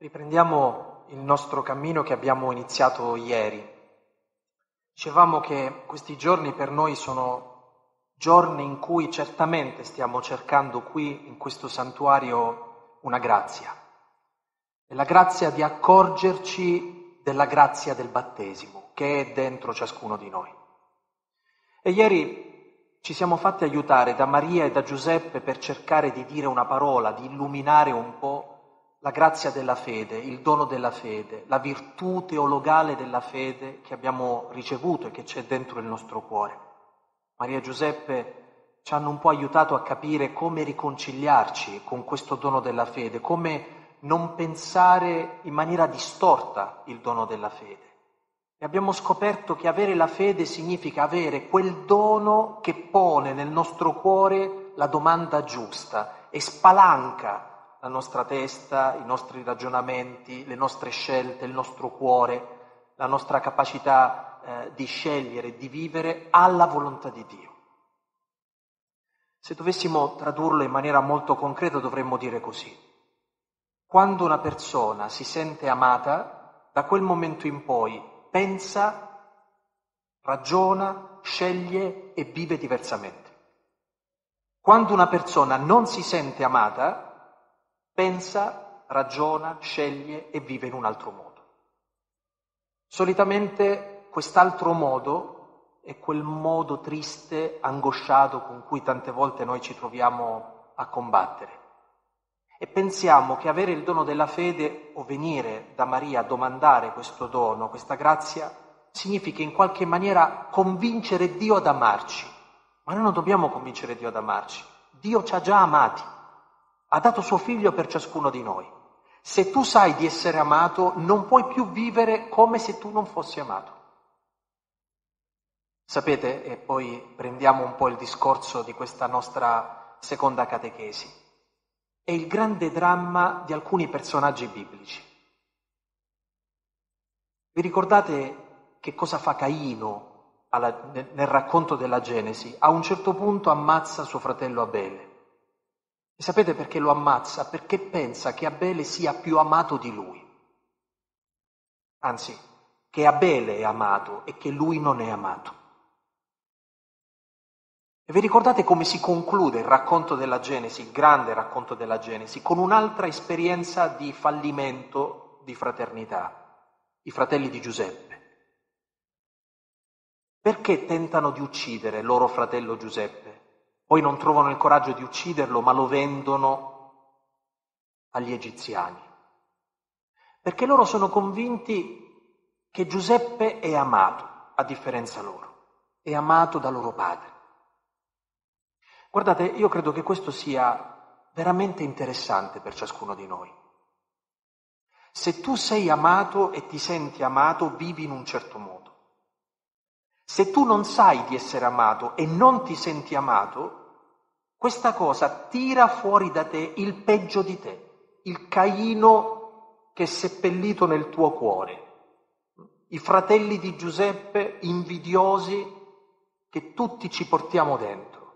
Riprendiamo il nostro cammino che abbiamo iniziato ieri. Dicevamo che questi giorni per noi sono giorni in cui certamente stiamo cercando qui, in questo santuario, una grazia. È la grazia di accorgerci della grazia del battesimo che è dentro ciascuno di noi. E ieri ci siamo fatti aiutare da Maria e da Giuseppe per cercare di dire una parola, di illuminare un po' la grazia della fede, il dono della fede, la virtù teologale della fede che abbiamo ricevuto e che c'è dentro il nostro cuore. Maria e Giuseppe ci hanno un po' aiutato a capire come riconciliarci con questo dono della fede, come non pensare in maniera distorta il dono della fede. E abbiamo scoperto che avere la fede significa avere quel dono che pone nel nostro cuore la domanda giusta e spalanca la nostra testa, i nostri ragionamenti, le nostre scelte, il nostro cuore, la nostra capacità eh, di scegliere, di vivere alla volontà di Dio. Se dovessimo tradurlo in maniera molto concreta dovremmo dire così. Quando una persona si sente amata, da quel momento in poi pensa, ragiona, sceglie e vive diversamente. Quando una persona non si sente amata, pensa, ragiona, sceglie e vive in un altro modo. Solitamente quest'altro modo è quel modo triste, angosciato con cui tante volte noi ci troviamo a combattere. E pensiamo che avere il dono della fede o venire da Maria a domandare questo dono, questa grazia, significa in qualche maniera convincere Dio ad amarci. Ma noi non dobbiamo convincere Dio ad amarci. Dio ci ha già amati. Ha dato suo figlio per ciascuno di noi. Se tu sai di essere amato, non puoi più vivere come se tu non fossi amato. Sapete, e poi prendiamo un po' il discorso di questa nostra seconda catechesi, è il grande dramma di alcuni personaggi biblici. Vi ricordate che cosa fa Caino alla, nel racconto della Genesi? A un certo punto ammazza suo fratello Abele. E sapete perché lo ammazza? Perché pensa che Abele sia più amato di lui. Anzi, che Abele è amato e che lui non è amato. E vi ricordate come si conclude il racconto della Genesi, il grande racconto della Genesi, con un'altra esperienza di fallimento di fraternità, i fratelli di Giuseppe. Perché tentano di uccidere loro fratello Giuseppe? Poi non trovano il coraggio di ucciderlo, ma lo vendono agli egiziani. Perché loro sono convinti che Giuseppe è amato, a differenza loro, è amato da loro padre. Guardate, io credo che questo sia veramente interessante per ciascuno di noi. Se tu sei amato e ti senti amato, vivi in un certo modo. Se tu non sai di essere amato e non ti senti amato, questa cosa tira fuori da te il peggio di te, il Caino che è seppellito nel tuo cuore, i fratelli di Giuseppe invidiosi che tutti ci portiamo dentro.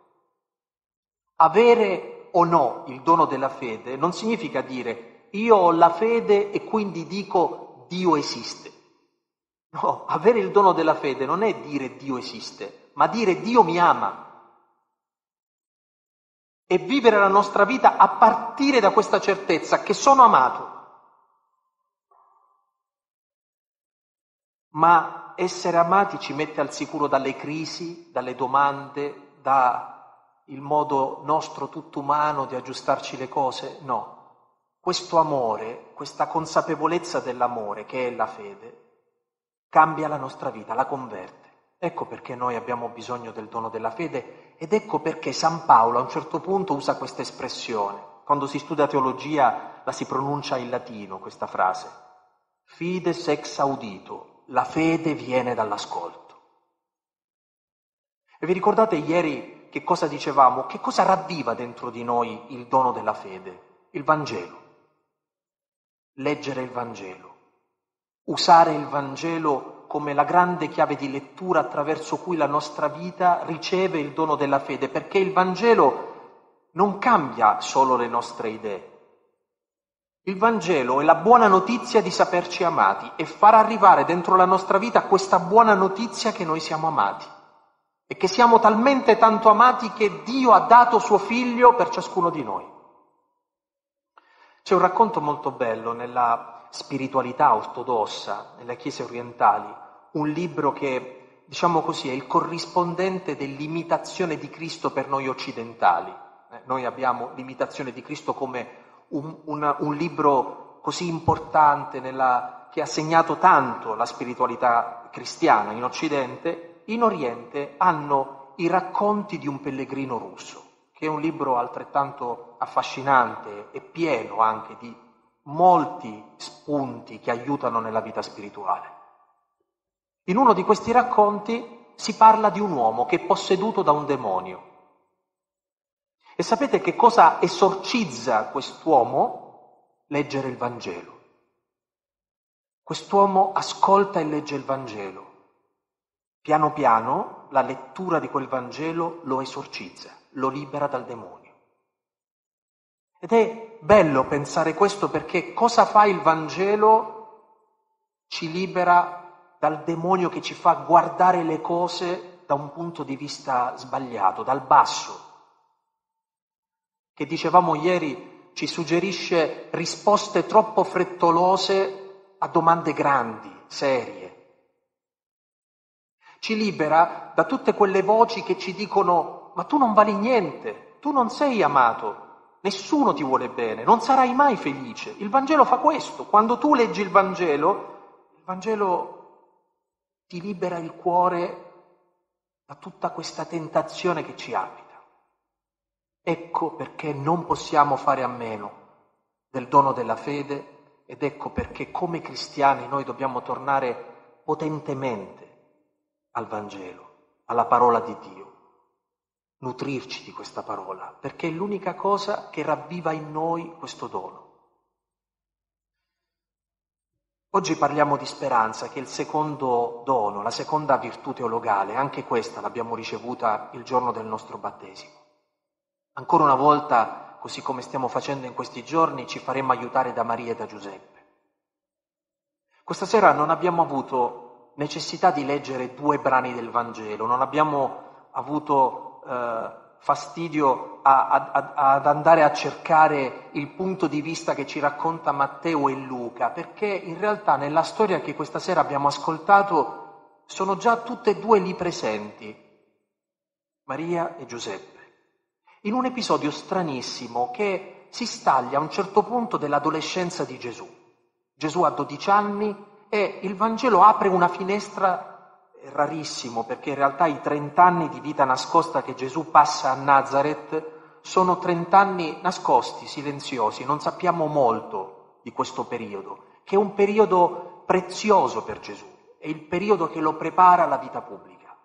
Avere o no il dono della fede non significa dire io ho la fede e quindi dico Dio esiste. No, avere il dono della fede non è dire Dio esiste, ma dire Dio mi ama e vivere la nostra vita a partire da questa certezza che sono amato. Ma essere amati ci mette al sicuro dalle crisi, dalle domande, da il modo nostro tutto umano di aggiustarci le cose? No. Questo amore, questa consapevolezza dell'amore che è la fede, cambia la nostra vita, la converte. Ecco perché noi abbiamo bisogno del dono della fede ed ecco perché San Paolo a un certo punto usa questa espressione. Quando si studia teologia la si pronuncia in latino questa frase. Fides ex audito, la fede viene dall'ascolto. E vi ricordate ieri che cosa dicevamo? Che cosa ravviva dentro di noi il dono della fede? Il Vangelo. Leggere il Vangelo. Usare il Vangelo come la grande chiave di lettura attraverso cui la nostra vita riceve il dono della fede, perché il Vangelo non cambia solo le nostre idee, Il Vangelo è la buona notizia di saperci amati e far arrivare dentro la nostra vita questa buona notizia che noi siamo amati e che siamo talmente tanto amati che Dio ha dato suo figlio per ciascuno di noi. C'è un racconto molto bello nella spiritualità ortodossa, nelle chiese orientali, un libro che, diciamo così, è il corrispondente dell'imitazione di Cristo per noi occidentali. Eh, noi abbiamo l'imitazione di Cristo come un, una, un libro così importante nella, che ha segnato tanto la spiritualità cristiana in Occidente, in Oriente hanno i racconti di un pellegrino russo, che è un libro altrettanto affascinante e pieno anche di molti spunti che aiutano nella vita spirituale. In uno di questi racconti si parla di un uomo che è posseduto da un demonio e sapete che cosa esorcizza quest'uomo? Leggere il Vangelo. Quest'uomo ascolta e legge il Vangelo. Piano piano la lettura di quel Vangelo lo esorcizza, lo libera dal demonio. Ed è bello pensare questo perché cosa fa il Vangelo? Ci libera dal demonio che ci fa guardare le cose da un punto di vista sbagliato, dal basso, che dicevamo ieri ci suggerisce risposte troppo frettolose a domande grandi, serie. Ci libera da tutte quelle voci che ci dicono ma tu non vali niente, tu non sei amato, nessuno ti vuole bene, non sarai mai felice. Il Vangelo fa questo, quando tu leggi il Vangelo, il Vangelo ti libera il cuore da tutta questa tentazione che ci abita. Ecco perché non possiamo fare a meno del dono della fede ed ecco perché come cristiani noi dobbiamo tornare potentemente al Vangelo, alla parola di Dio, nutrirci di questa parola, perché è l'unica cosa che ravviva in noi questo dono. Oggi parliamo di speranza, che è il secondo dono, la seconda virtù teologale, anche questa l'abbiamo ricevuta il giorno del nostro battesimo. Ancora una volta, così come stiamo facendo in questi giorni, ci faremo aiutare da Maria e da Giuseppe. Questa sera non abbiamo avuto necessità di leggere due brani del Vangelo, non abbiamo avuto eh, fastidio a, a, ad andare a cercare il punto di vista che ci racconta Matteo e Luca, perché in realtà nella storia che questa sera abbiamo ascoltato sono già tutte e due lì presenti, Maria e Giuseppe in un episodio stranissimo che si staglia a un certo punto dell'adolescenza di Gesù. Gesù ha 12 anni e il Vangelo apre una finestra, è rarissimo perché in realtà i 30 anni di vita nascosta che Gesù passa a Nazareth sono 30 anni nascosti, silenziosi, non sappiamo molto di questo periodo, che è un periodo prezioso per Gesù, è il periodo che lo prepara alla vita pubblica.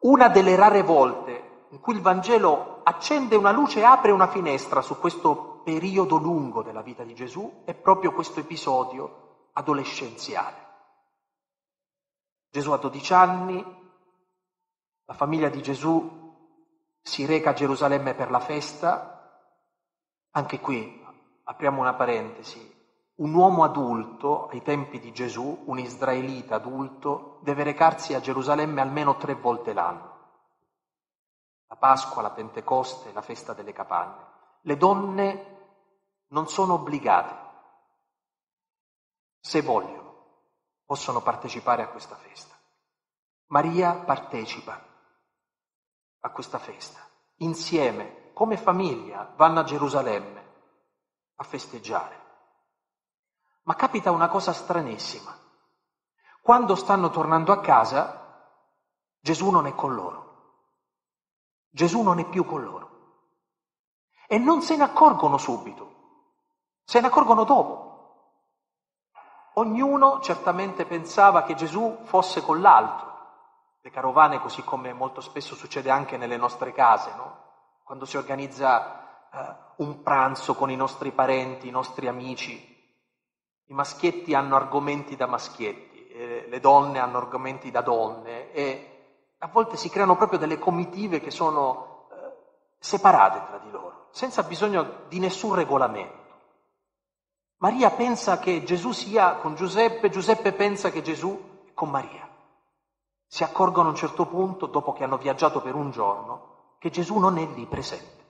Una delle rare volte in cui il Vangelo accende una luce e apre una finestra su questo periodo lungo della vita di Gesù, è proprio questo episodio adolescenziale. Gesù ha 12 anni, la famiglia di Gesù si reca a Gerusalemme per la festa, anche qui apriamo una parentesi, un uomo adulto ai tempi di Gesù, un israelita adulto, deve recarsi a Gerusalemme almeno tre volte l'anno. La Pasqua, la Pentecoste, la festa delle capanne. Le donne non sono obbligate, se vogliono, possono partecipare a questa festa. Maria partecipa a questa festa. Insieme, come famiglia, vanno a Gerusalemme a festeggiare. Ma capita una cosa stranissima. Quando stanno tornando a casa, Gesù non è con loro. Gesù non è più con loro. E non se ne accorgono subito, se ne accorgono dopo. Ognuno certamente pensava che Gesù fosse con l'altro. Le carovane, così come molto spesso succede anche nelle nostre case, no? quando si organizza eh, un pranzo con i nostri parenti, i nostri amici, i maschietti hanno argomenti da maschietti, eh, le donne hanno argomenti da donne e a volte si creano proprio delle comitive che sono eh, separate tra di loro, senza bisogno di nessun regolamento. Maria pensa che Gesù sia con Giuseppe, Giuseppe pensa che Gesù è con Maria. Si accorgono a un certo punto, dopo che hanno viaggiato per un giorno, che Gesù non è lì presente.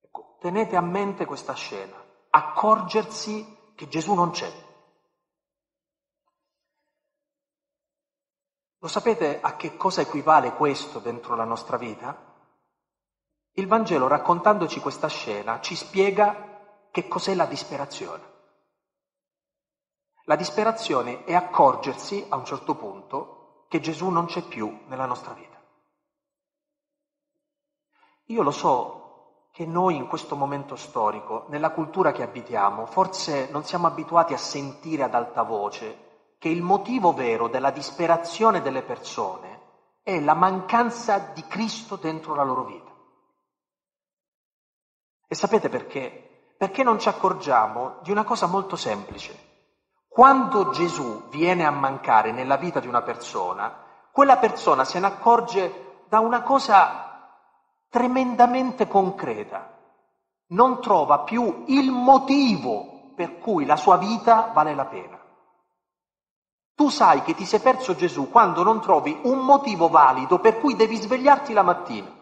Ecco, tenete a mente questa scena, accorgersi che Gesù non c'è. Lo sapete a che cosa equivale questo dentro la nostra vita? Il Vangelo, raccontandoci questa scena, ci spiega che cos'è la disperazione. La disperazione è accorgersi a un certo punto che Gesù non c'è più nella nostra vita. Io lo so che noi in questo momento storico, nella cultura che abitiamo, forse non siamo abituati a sentire ad alta voce che il motivo vero della disperazione delle persone è la mancanza di Cristo dentro la loro vita. E sapete perché? Perché non ci accorgiamo di una cosa molto semplice. Quando Gesù viene a mancare nella vita di una persona, quella persona se ne accorge da una cosa tremendamente concreta. Non trova più il motivo per cui la sua vita vale la pena. Tu sai che ti sei perso Gesù quando non trovi un motivo valido per cui devi svegliarti la mattina.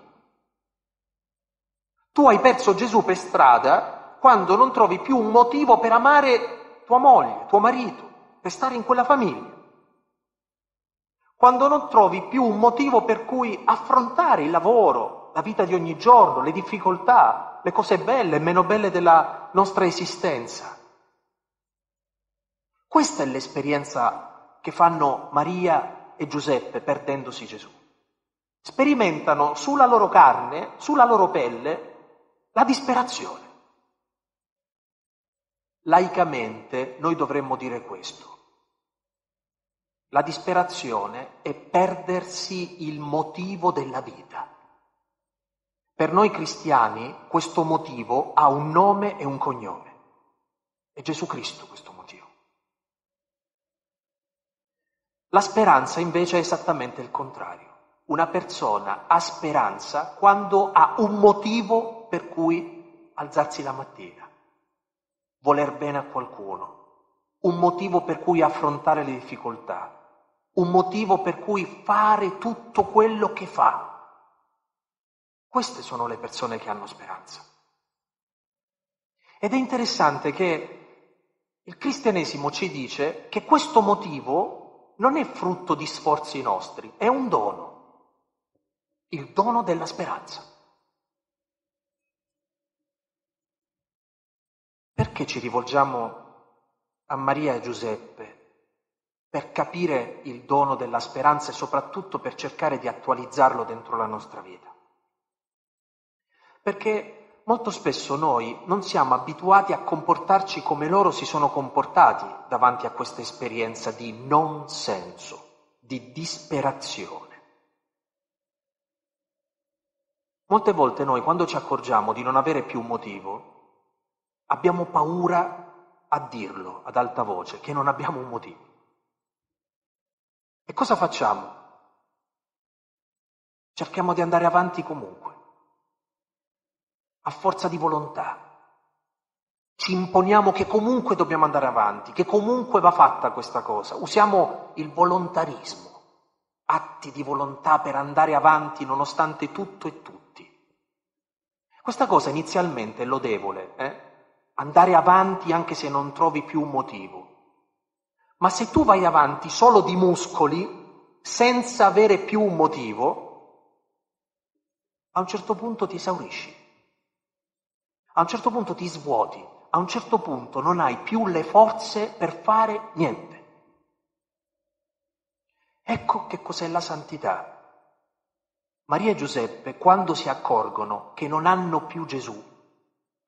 Tu hai perso Gesù per strada quando non trovi più un motivo per amare tua moglie, tuo marito, per stare in quella famiglia. Quando non trovi più un motivo per cui affrontare il lavoro, la vita di ogni giorno, le difficoltà, le cose belle e meno belle della nostra esistenza. Questa è l'esperienza che fanno Maria e Giuseppe perdendosi Gesù. Sperimentano sulla loro carne, sulla loro pelle, la disperazione. Laicamente noi dovremmo dire questo. La disperazione è perdersi il motivo della vita. Per noi cristiani questo motivo ha un nome e un cognome. È Gesù Cristo questo motivo. La speranza invece è esattamente il contrario. Una persona ha speranza quando ha un motivo per cui alzarsi la mattina, voler bene a qualcuno, un motivo per cui affrontare le difficoltà, un motivo per cui fare tutto quello che fa. Queste sono le persone che hanno speranza. Ed è interessante che il cristianesimo ci dice che questo motivo non è frutto di sforzi nostri, è un dono, il dono della speranza. Perché ci rivolgiamo a Maria e Giuseppe? Per capire il dono della speranza e soprattutto per cercare di attualizzarlo dentro la nostra vita. Perché molto spesso noi non siamo abituati a comportarci come loro si sono comportati davanti a questa esperienza di non senso, di disperazione. Molte volte noi quando ci accorgiamo di non avere più un motivo, abbiamo paura a dirlo ad alta voce, che non abbiamo un motivo. E cosa facciamo? Cerchiamo di andare avanti comunque, a forza di volontà. Ci imponiamo che comunque dobbiamo andare avanti, che comunque va fatta questa cosa. Usiamo il volontarismo, atti di volontà per andare avanti nonostante tutto e tutti. Questa cosa inizialmente è lodevole, eh? Andare avanti anche se non trovi più un motivo. Ma se tu vai avanti solo di muscoli, senza avere più un motivo, a un certo punto ti esaurisci, a un certo punto ti svuoti, a un certo punto non hai più le forze per fare niente. Ecco che cos'è la santità. Maria e Giuseppe, quando si accorgono che non hanno più Gesù,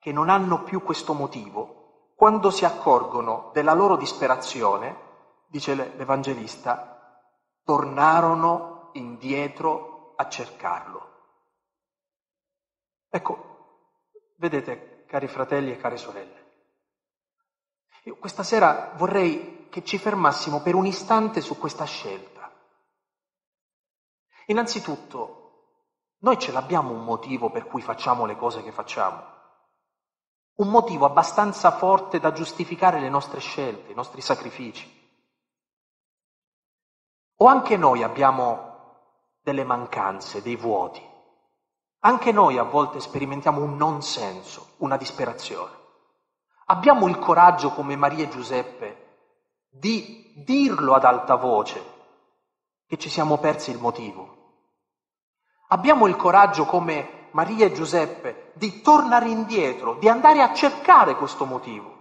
che non hanno più questo motivo, quando si accorgono della loro disperazione, dice l'Evangelista, tornarono indietro a cercarlo. Ecco, vedete, cari fratelli e care sorelle, io questa sera vorrei che ci fermassimo per un istante su questa scelta. Innanzitutto, noi ce l'abbiamo un motivo per cui facciamo le cose che facciamo. Un motivo abbastanza forte da giustificare le nostre scelte, i nostri sacrifici. O anche noi abbiamo delle mancanze, dei vuoti. Anche noi a volte sperimentiamo un non senso, una disperazione. Abbiamo il coraggio, come Maria e Giuseppe, di dirlo ad alta voce che ci siamo persi il motivo. Abbiamo il coraggio, come Maria e Giuseppe, di tornare indietro, di andare a cercare questo motivo.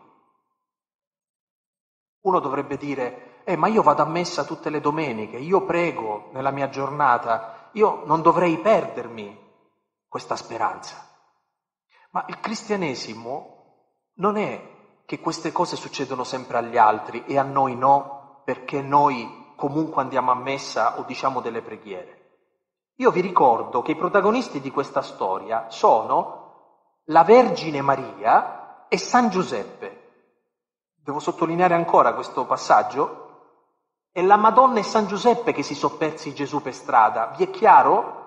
Uno dovrebbe dire, eh, ma io vado a messa tutte le domeniche, io prego nella mia giornata, io non dovrei perdermi questa speranza. Ma il cristianesimo non è che queste cose succedono sempre agli altri e a noi no, perché noi comunque andiamo a messa o diciamo delle preghiere. Io vi ricordo che i protagonisti di questa storia sono la Vergine Maria e San Giuseppe. Devo sottolineare ancora questo passaggio? È la Madonna e San Giuseppe che si sono persi Gesù per strada. Vi è chiaro?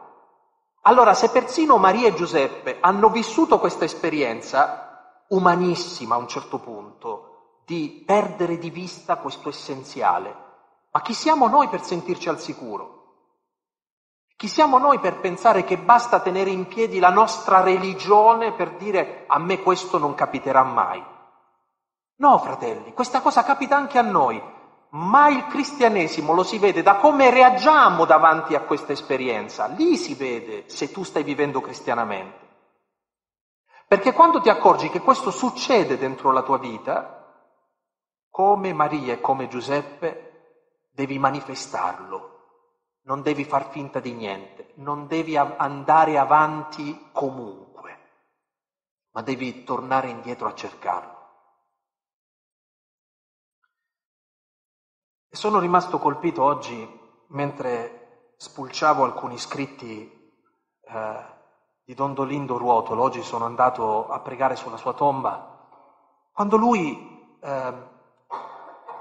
Allora, se persino Maria e Giuseppe hanno vissuto questa esperienza umanissima a un certo punto, di perdere di vista questo essenziale, ma chi siamo noi per sentirci al sicuro? Chi siamo noi per pensare che basta tenere in piedi la nostra religione per dire a me questo non capiterà mai? No, fratelli, questa cosa capita anche a noi, ma il cristianesimo lo si vede da come reagiamo davanti a questa esperienza. Lì si vede se tu stai vivendo cristianamente. Perché quando ti accorgi che questo succede dentro la tua vita, come Maria e come Giuseppe, devi manifestarlo. Non devi far finta di niente, non devi andare avanti comunque, ma devi tornare indietro a cercarlo. E sono rimasto colpito oggi mentre spulciavo alcuni scritti eh, di Don Dolindo Ruotolo, oggi sono andato a pregare sulla sua tomba, quando lui eh,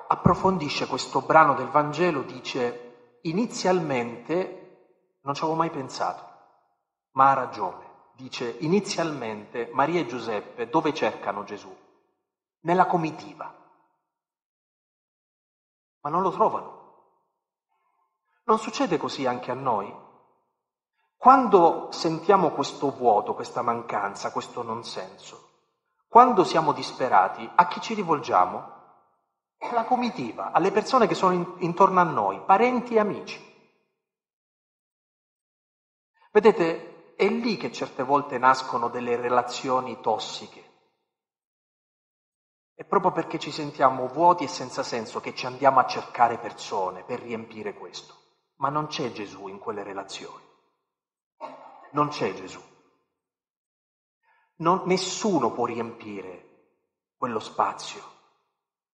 approfondisce questo brano del Vangelo, dice inizialmente non ci avevo mai pensato, ma ha ragione. Dice inizialmente Maria e Giuseppe dove cercano Gesù? Nella comitiva ma non lo trovano. Non succede così anche a noi? Quando sentiamo questo vuoto, questa mancanza, questo non senso, quando siamo disperati, a chi ci rivolgiamo? Alla comitiva, alle persone che sono in, intorno a noi, parenti e amici. Vedete, è lì che certe volte nascono delle relazioni tossiche è proprio perché ci sentiamo vuoti e senza senso che ci andiamo a cercare persone per riempire questo. Ma non c'è Gesù in quelle relazioni. Non c'è Gesù. Non, nessuno può riempire quello spazio.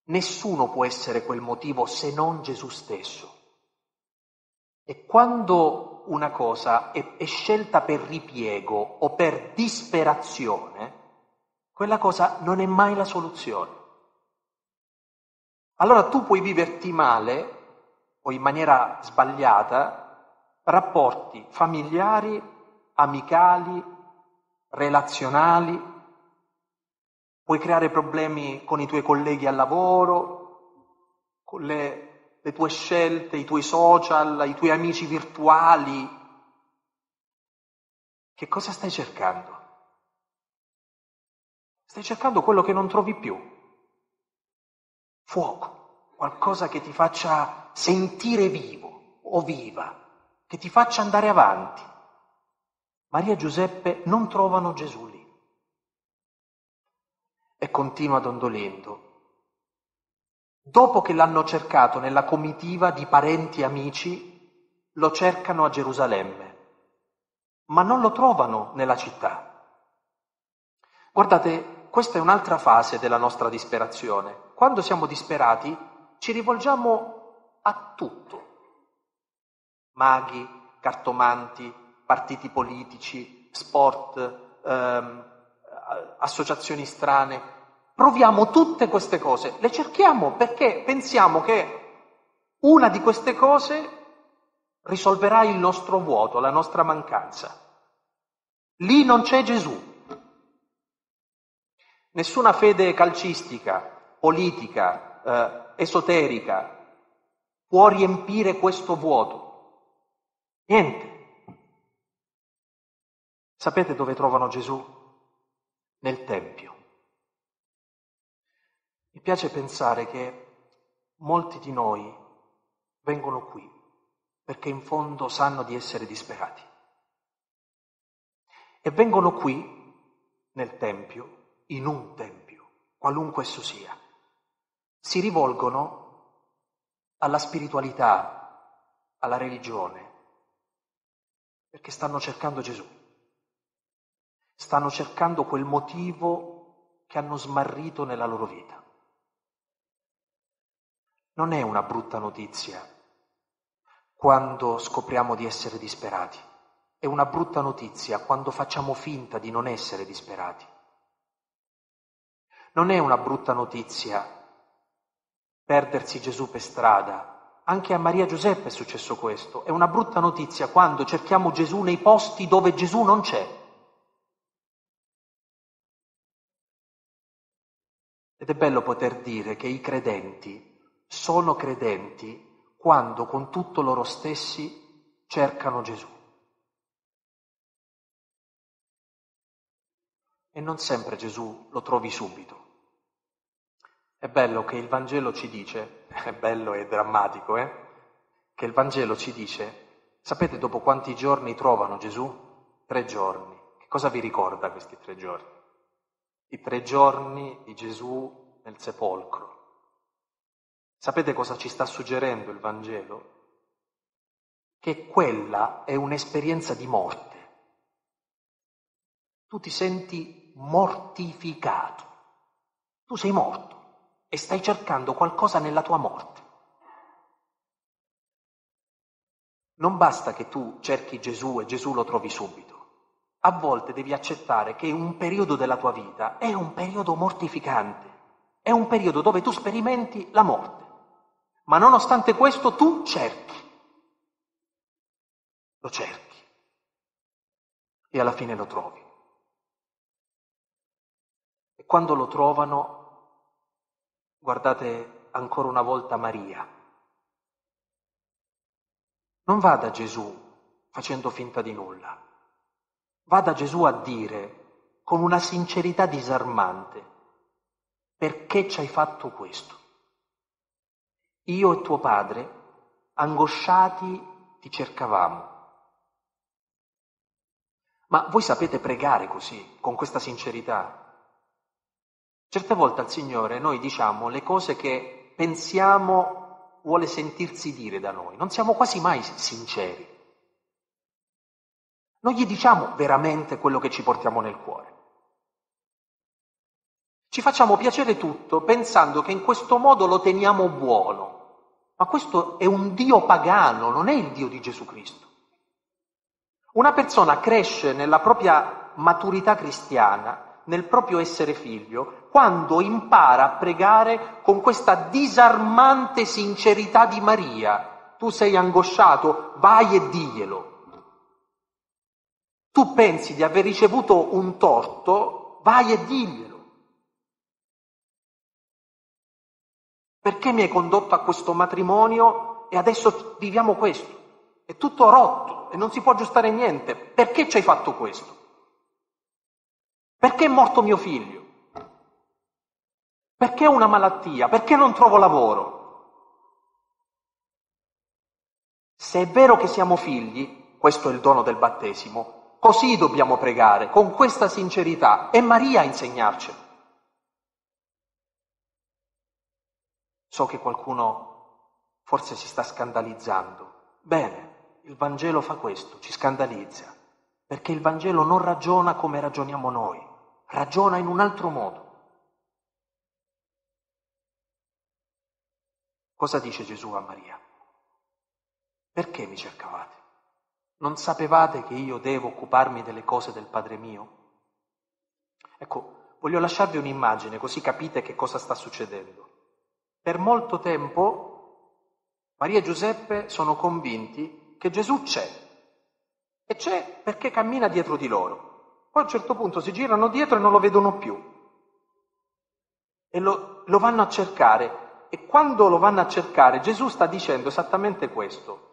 Nessuno può essere quel motivo se non Gesù stesso. E quando una cosa è, è scelta per ripiego o per disperazione, quella cosa non è mai la soluzione. Allora tu puoi viverti male o in maniera sbagliata rapporti familiari, amicali, relazionali, puoi creare problemi con i tuoi colleghi al lavoro, con le, le tue scelte, i tuoi social, i tuoi amici virtuali. Che cosa stai cercando? Stai cercando quello che non trovi più fuoco, qualcosa che ti faccia sentire vivo o viva, che ti faccia andare avanti. Maria e Giuseppe non trovano Gesù lì. E continua dondolendo. Dopo che l'hanno cercato nella comitiva di parenti e amici, lo cercano a Gerusalemme, ma non lo trovano nella città. Guardate, questa è un'altra fase della nostra disperazione. Quando siamo disperati ci rivolgiamo a tutto. Maghi, cartomanti, partiti politici, sport, ehm, associazioni strane. Proviamo tutte queste cose, le cerchiamo perché pensiamo che una di queste cose risolverà il nostro vuoto, la nostra mancanza. Lì non c'è Gesù, nessuna fede calcistica, politica, eh, esoterica può riempire questo vuoto. Niente. Sapete dove trovano Gesù? Nel Tempio. Mi piace pensare che molti di noi vengono qui perché in fondo sanno di essere disperati. E vengono qui, nel Tempio, in un Tempio, qualunque esso sia. Si rivolgono alla spiritualità, alla religione, perché stanno cercando Gesù. Stanno cercando quel motivo che hanno smarrito nella loro vita. Non è una brutta notizia quando scopriamo di essere disperati. È una brutta notizia quando facciamo finta di non essere disperati. Non è una brutta notizia perdersi Gesù per strada. Anche a Maria Giuseppe è successo questo. È una brutta notizia quando cerchiamo Gesù nei posti dove Gesù non c'è. Ed è bello poter dire che i credenti sono credenti quando con tutto loro stessi cercano Gesù. E non sempre Gesù lo trovi subito. È bello che il Vangelo ci dice, è bello e drammatico, eh? Che il Vangelo ci dice, sapete dopo quanti giorni trovano Gesù? Tre giorni. Che cosa vi ricorda questi tre giorni? I tre giorni di Gesù nel sepolcro. Sapete cosa ci sta suggerendo il Vangelo? Che quella è un'esperienza di morte. Tu ti senti mortificato. Tu sei morto e stai cercando qualcosa nella tua morte. Non basta che tu cerchi Gesù e Gesù lo trovi subito. A volte devi accettare che un periodo della tua vita è un periodo mortificante, è un periodo dove tu sperimenti la morte. Ma nonostante questo tu cerchi, lo cerchi e alla fine lo trovi. E quando lo trovano, guardate ancora una volta Maria. Non va da Gesù facendo finta di nulla, va da Gesù a dire con una sincerità disarmante, perché ci hai fatto questo? Io e tuo padre, angosciati, ti cercavamo. Ma voi sapete pregare così, con questa sincerità? Certe volte al Signore noi diciamo le cose che pensiamo vuole sentirsi dire da noi, non siamo quasi mai sinceri. Non gli diciamo veramente quello che ci portiamo nel cuore. Ci facciamo piacere tutto pensando che in questo modo lo teniamo buono. Ma questo è un Dio pagano, non è il Dio di Gesù Cristo. Una persona cresce nella propria maturità cristiana, nel proprio essere figlio, quando impara a pregare con questa disarmante sincerità di Maria. Tu sei angosciato, vai e diglielo. Tu pensi di aver ricevuto un torto, vai e diglielo. Perché mi hai condotto a questo matrimonio e adesso viviamo questo? È tutto rotto e non si può aggiustare niente. Perché ci hai fatto questo? Perché è morto mio figlio? Perché ho una malattia? Perché non trovo lavoro? Se è vero che siamo figli, questo è il dono del battesimo, così dobbiamo pregare, con questa sincerità. È Maria a insegnarcelo. So che qualcuno forse si sta scandalizzando. Bene, il Vangelo fa questo, ci scandalizza, perché il Vangelo non ragiona come ragioniamo noi, ragiona in un altro modo. Cosa dice Gesù a Maria? Perché mi cercavate? Non sapevate che io devo occuparmi delle cose del Padre mio? Ecco, voglio lasciarvi un'immagine così capite che cosa sta succedendo. Per molto tempo Maria e Giuseppe sono convinti che Gesù c'è e c'è perché cammina dietro di loro. Poi a un certo punto si girano dietro e non lo vedono più. e lo, lo vanno a cercare. E quando lo vanno a cercare, Gesù sta dicendo esattamente questo.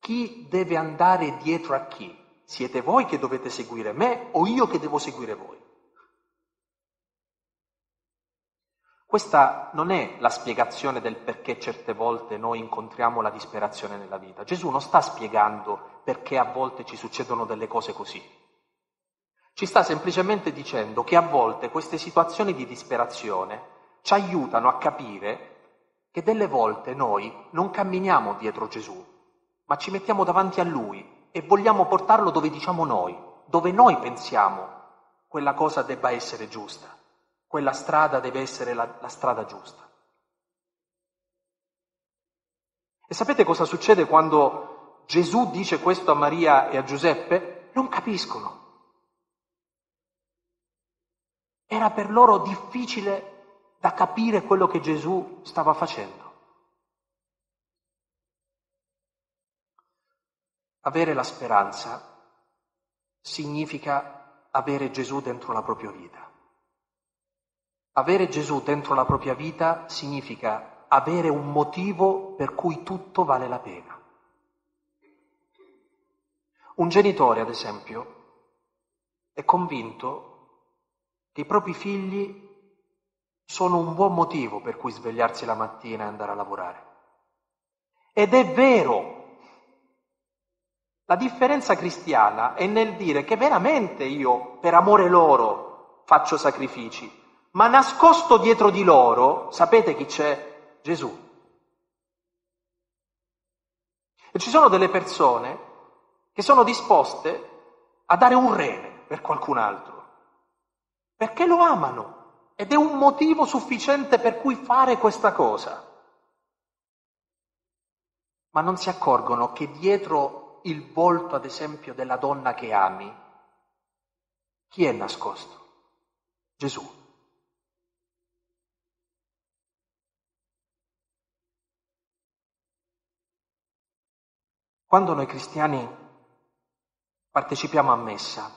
Chi deve andare dietro a chi? Siete voi che dovete seguire me o io che devo seguire voi? Questa non è la spiegazione del perché certe volte noi incontriamo la disperazione nella vita. Gesù non sta spiegando perché a volte ci succedono delle cose così. Ci sta semplicemente dicendo che a volte queste situazioni di disperazione ci aiutano a capire che delle volte noi non camminiamo dietro Gesù, ma ci mettiamo davanti a Lui e vogliamo portarlo dove diciamo noi, dove noi pensiamo quella cosa debba essere giusta, quella strada deve essere la, la strada giusta. E sapete cosa succede quando Gesù dice questo a Maria e a Giuseppe? Non capiscono. Era per loro difficile da capire quello che Gesù stava facendo. Avere la speranza significa avere Gesù dentro la propria vita. Avere Gesù dentro la propria vita significa avere un motivo per cui tutto vale la pena. Un genitore, ad esempio, è convinto che i propri figli sono un buon motivo per cui svegliarsi la mattina e andare a lavorare. Ed è vero. La differenza cristiana è nel dire che veramente io, per amore loro, faccio sacrifici, ma nascosto dietro di loro, sapete chi c'è? Gesù. E ci sono delle persone che sono disposte a dare un rene per qualcun altro perché lo amano ed è un motivo sufficiente per cui fare questa cosa. Ma non si accorgono che dietro il volto, ad esempio, della donna che ami, chi è nascosto? Gesù. Quando noi cristiani partecipiamo a messa,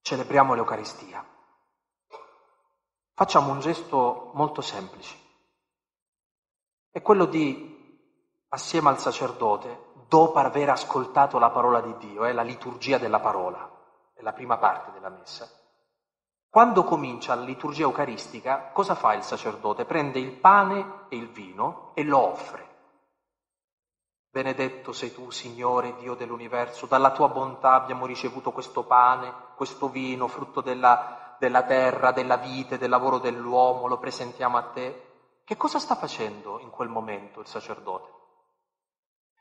celebriamo l'Eucaristia, facciamo un gesto molto semplice. È quello di, assieme al sacerdote, dopo aver ascoltato la parola di Dio, è eh, la liturgia della parola, è la prima parte della messa. Quando comincia la liturgia eucaristica, cosa fa il sacerdote? Prende il pane e il vino e lo offre. Benedetto sei tu, Signore, Dio dell'universo, dalla tua bontà abbiamo ricevuto questo pane, questo vino, frutto della della terra, della vita, del lavoro dell'uomo, lo presentiamo a te. Che cosa sta facendo in quel momento il sacerdote?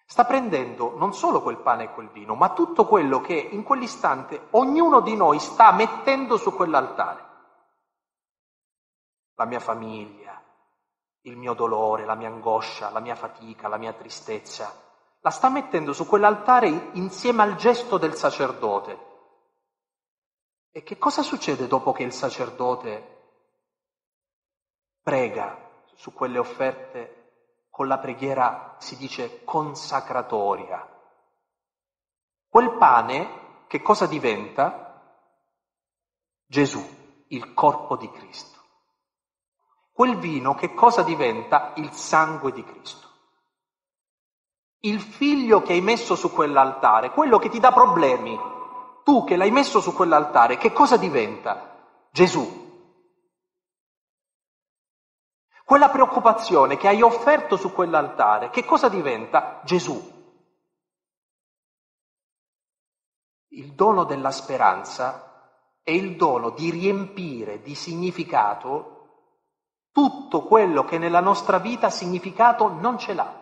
Sta prendendo non solo quel pane e quel vino, ma tutto quello che in quell'istante ognuno di noi sta mettendo su quell'altare. La mia famiglia, il mio dolore, la mia angoscia, la mia fatica, la mia tristezza, la sta mettendo su quell'altare insieme al gesto del sacerdote, e che cosa succede dopo che il sacerdote prega su quelle offerte con la preghiera, si dice, consacratoria? Quel pane che cosa diventa? Gesù, il corpo di Cristo. Quel vino che cosa diventa? Il sangue di Cristo. Il figlio che hai messo su quell'altare, quello che ti dà problemi, tu che l'hai messo su quell'altare, che cosa diventa? Gesù. Quella preoccupazione che hai offerto su quell'altare, che cosa diventa? Gesù. Il dono della speranza è il dono di riempire di significato tutto quello che nella nostra vita significato non ce l'ha.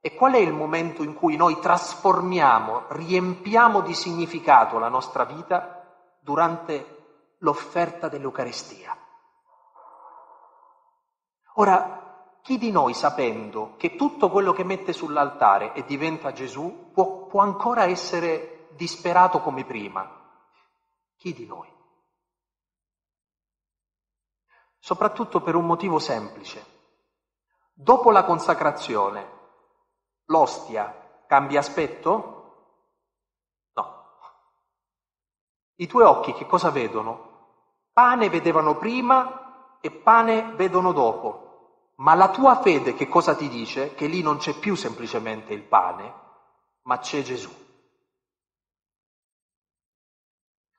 E qual è il momento in cui noi trasformiamo, riempiamo di significato la nostra vita durante l'offerta dell'Eucaristia? Ora, chi di noi sapendo che tutto quello che mette sull'altare e diventa Gesù può, può ancora essere disperato come prima? Chi di noi? Soprattutto per un motivo semplice. Dopo la consacrazione, L'ostia cambia aspetto? No. I tuoi occhi che cosa vedono? Pane vedevano prima e pane vedono dopo, ma la tua fede che cosa ti dice? Che lì non c'è più semplicemente il pane, ma c'è Gesù.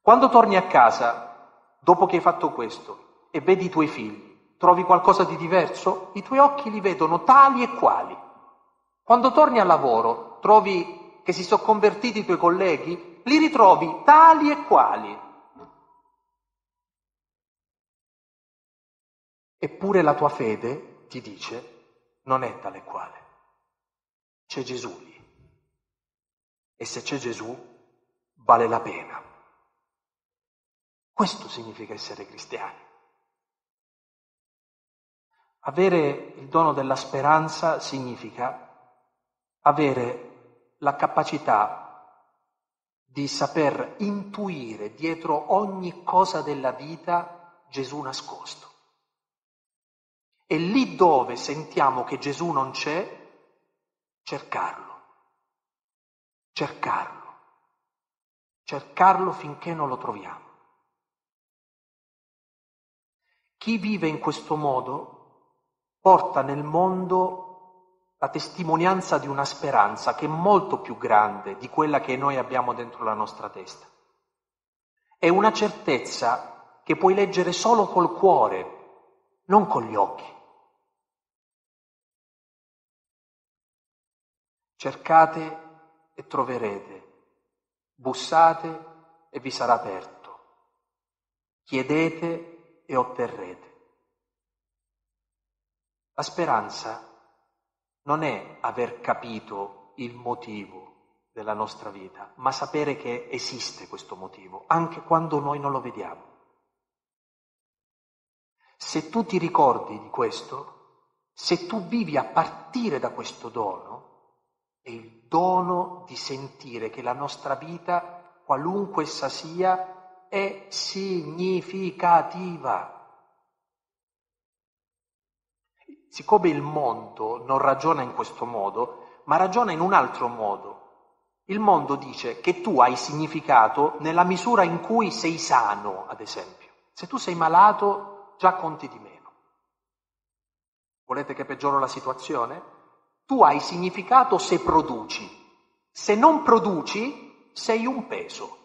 Quando torni a casa, dopo che hai fatto questo, e vedi i tuoi figli, trovi qualcosa di diverso? I tuoi occhi li vedono tali e quali. Quando torni al lavoro, trovi che si sono convertiti i tuoi colleghi? Li ritrovi tali e quali. Eppure la tua fede ti dice non è tale quale. C'è Gesù lì. E se c'è Gesù, vale la pena. Questo significa essere cristiani. Avere il dono della speranza significa avere la capacità di saper intuire dietro ogni cosa della vita Gesù nascosto. E lì dove sentiamo che Gesù non c'è, cercarlo, cercarlo, cercarlo finché non lo troviamo. Chi vive in questo modo porta nel mondo la testimonianza di una speranza che è molto più grande di quella che noi abbiamo dentro la nostra testa. È una certezza che puoi leggere solo col cuore, non con gli occhi. Cercate e troverete, bussate e vi sarà aperto, chiedete e otterrete. La speranza non è aver capito il motivo della nostra vita, ma sapere che esiste questo motivo, anche quando noi non lo vediamo. Se tu ti ricordi di questo, se tu vivi a partire da questo dono, è il dono di sentire che la nostra vita, qualunque essa sia, è significativa. Siccome il mondo non ragiona in questo modo, ma ragiona in un altro modo. Il mondo dice che tu hai significato nella misura in cui sei sano, ad esempio. Se tu sei malato, già conti di meno. Volete che peggioro la situazione? Tu hai significato se produci. Se non produci, sei un peso.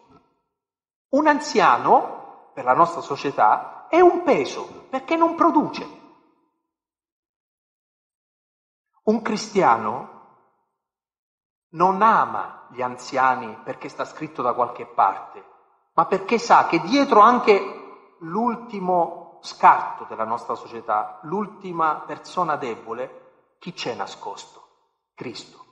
Un anziano, per la nostra società, è un peso perché non produce. Un cristiano non ama gli anziani perché sta scritto da qualche parte, ma perché sa che dietro anche l'ultimo scarto della nostra società, l'ultima persona debole, chi c'è nascosto? Cristo.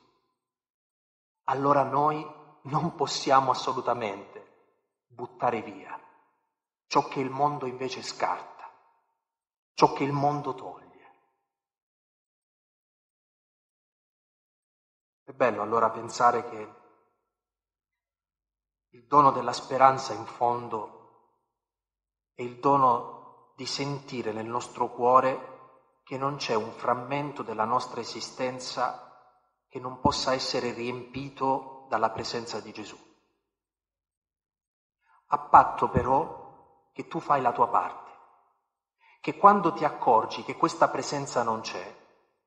Allora noi non possiamo assolutamente buttare via ciò che il mondo invece scarta, ciò che il mondo toglie. È bello allora pensare che il dono della speranza in fondo è il dono di sentire nel nostro cuore che non c'è un frammento della nostra esistenza che non possa essere riempito dalla presenza di Gesù a patto però che tu fai la tua parte, che quando ti accorgi che questa presenza non c'è,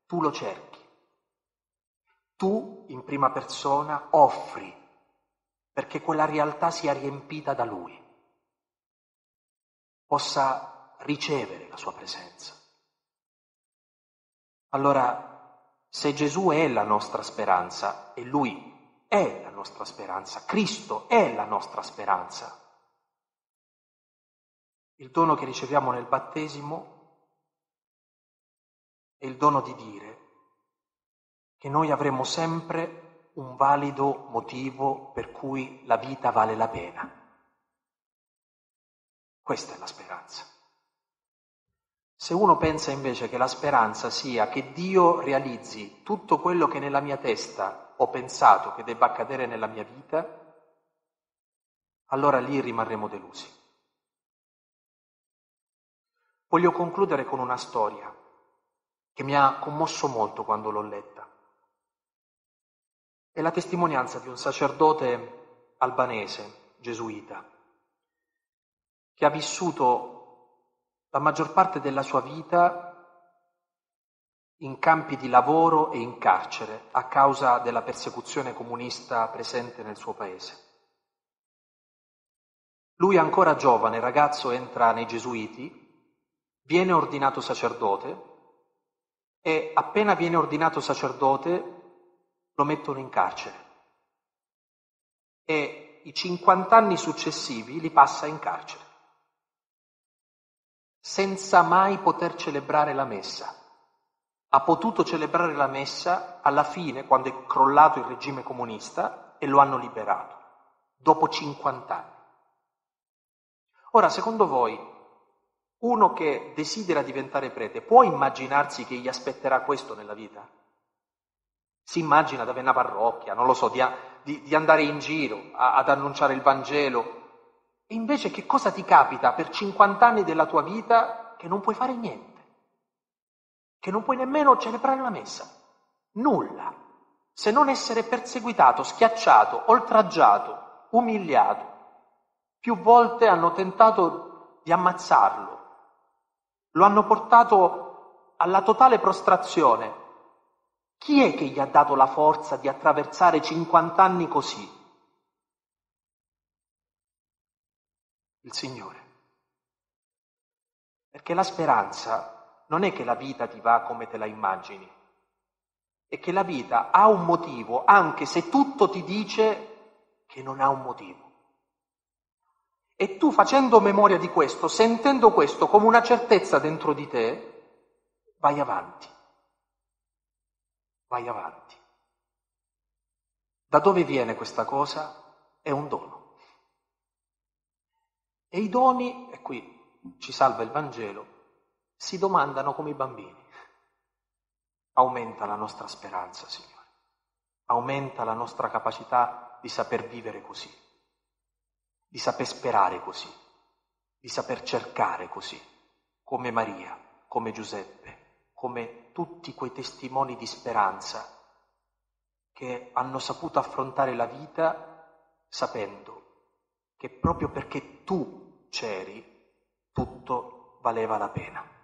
tu lo cerchi. Tu in prima persona offri perché quella realtà sia riempita da Lui, possa ricevere la sua presenza. Allora, se Gesù è la nostra speranza e Lui è la nostra speranza, Cristo è la nostra speranza, il dono che riceviamo nel battesimo è il dono di dire che noi avremo sempre un valido motivo per cui la vita vale la pena. Questa è la speranza. Se uno pensa invece che la speranza sia che Dio realizzi tutto quello che nella mia testa ho pensato che debba accadere nella mia vita, allora lì rimarremo delusi. Voglio concludere con una storia che mi ha commosso molto quando l'ho letta. È la testimonianza di un sacerdote albanese, gesuita, che ha vissuto la maggior parte della sua vita in campi di lavoro e in carcere a causa della persecuzione comunista presente nel suo paese. Lui ancora giovane, ragazzo, entra nei Gesuiti, viene ordinato sacerdote e appena viene ordinato sacerdote lo mettono in carcere e i 50 anni successivi li passa in carcere, senza mai poter celebrare la messa. Ha potuto celebrare la messa alla fine, quando è crollato il regime comunista, e lo hanno liberato, dopo 50 anni. Ora, secondo voi, uno che desidera diventare prete può immaginarsi che gli aspetterà questo nella vita? Si immagina di avere una parrocchia, non lo so, di, di, andare in giro a, ad annunciare il Vangelo. E invece che cosa ti capita per 50 anni della tua vita che non puoi fare niente? Che non puoi nemmeno celebrare la messa? Nulla, se non essere perseguitato, schiacciato, oltraggiato, umiliato. Più volte hanno tentato di ammazzarlo, lo hanno portato alla totale prostrazione. Chi è che gli ha dato la forza di attraversare 50 anni così? Il Signore. Perché la speranza non è che la vita ti va come te la immagini, è che la vita ha un motivo anche se tutto ti dice che non ha un motivo. E tu facendo memoria di questo, sentendo questo come una certezza dentro di te, vai avanti. Vai avanti. Da dove viene questa cosa? È un dono. E i doni, e qui ci salva il Vangelo, si domandano come i bambini. Aumenta la nostra speranza, Signore. Aumenta la nostra capacità di saper vivere così di saper sperare così, di saper cercare così, come Maria, come Giuseppe, come tutti quei testimoni di speranza che hanno saputo affrontare la vita sapendo che proprio perché tu c'eri, tutto valeva la pena.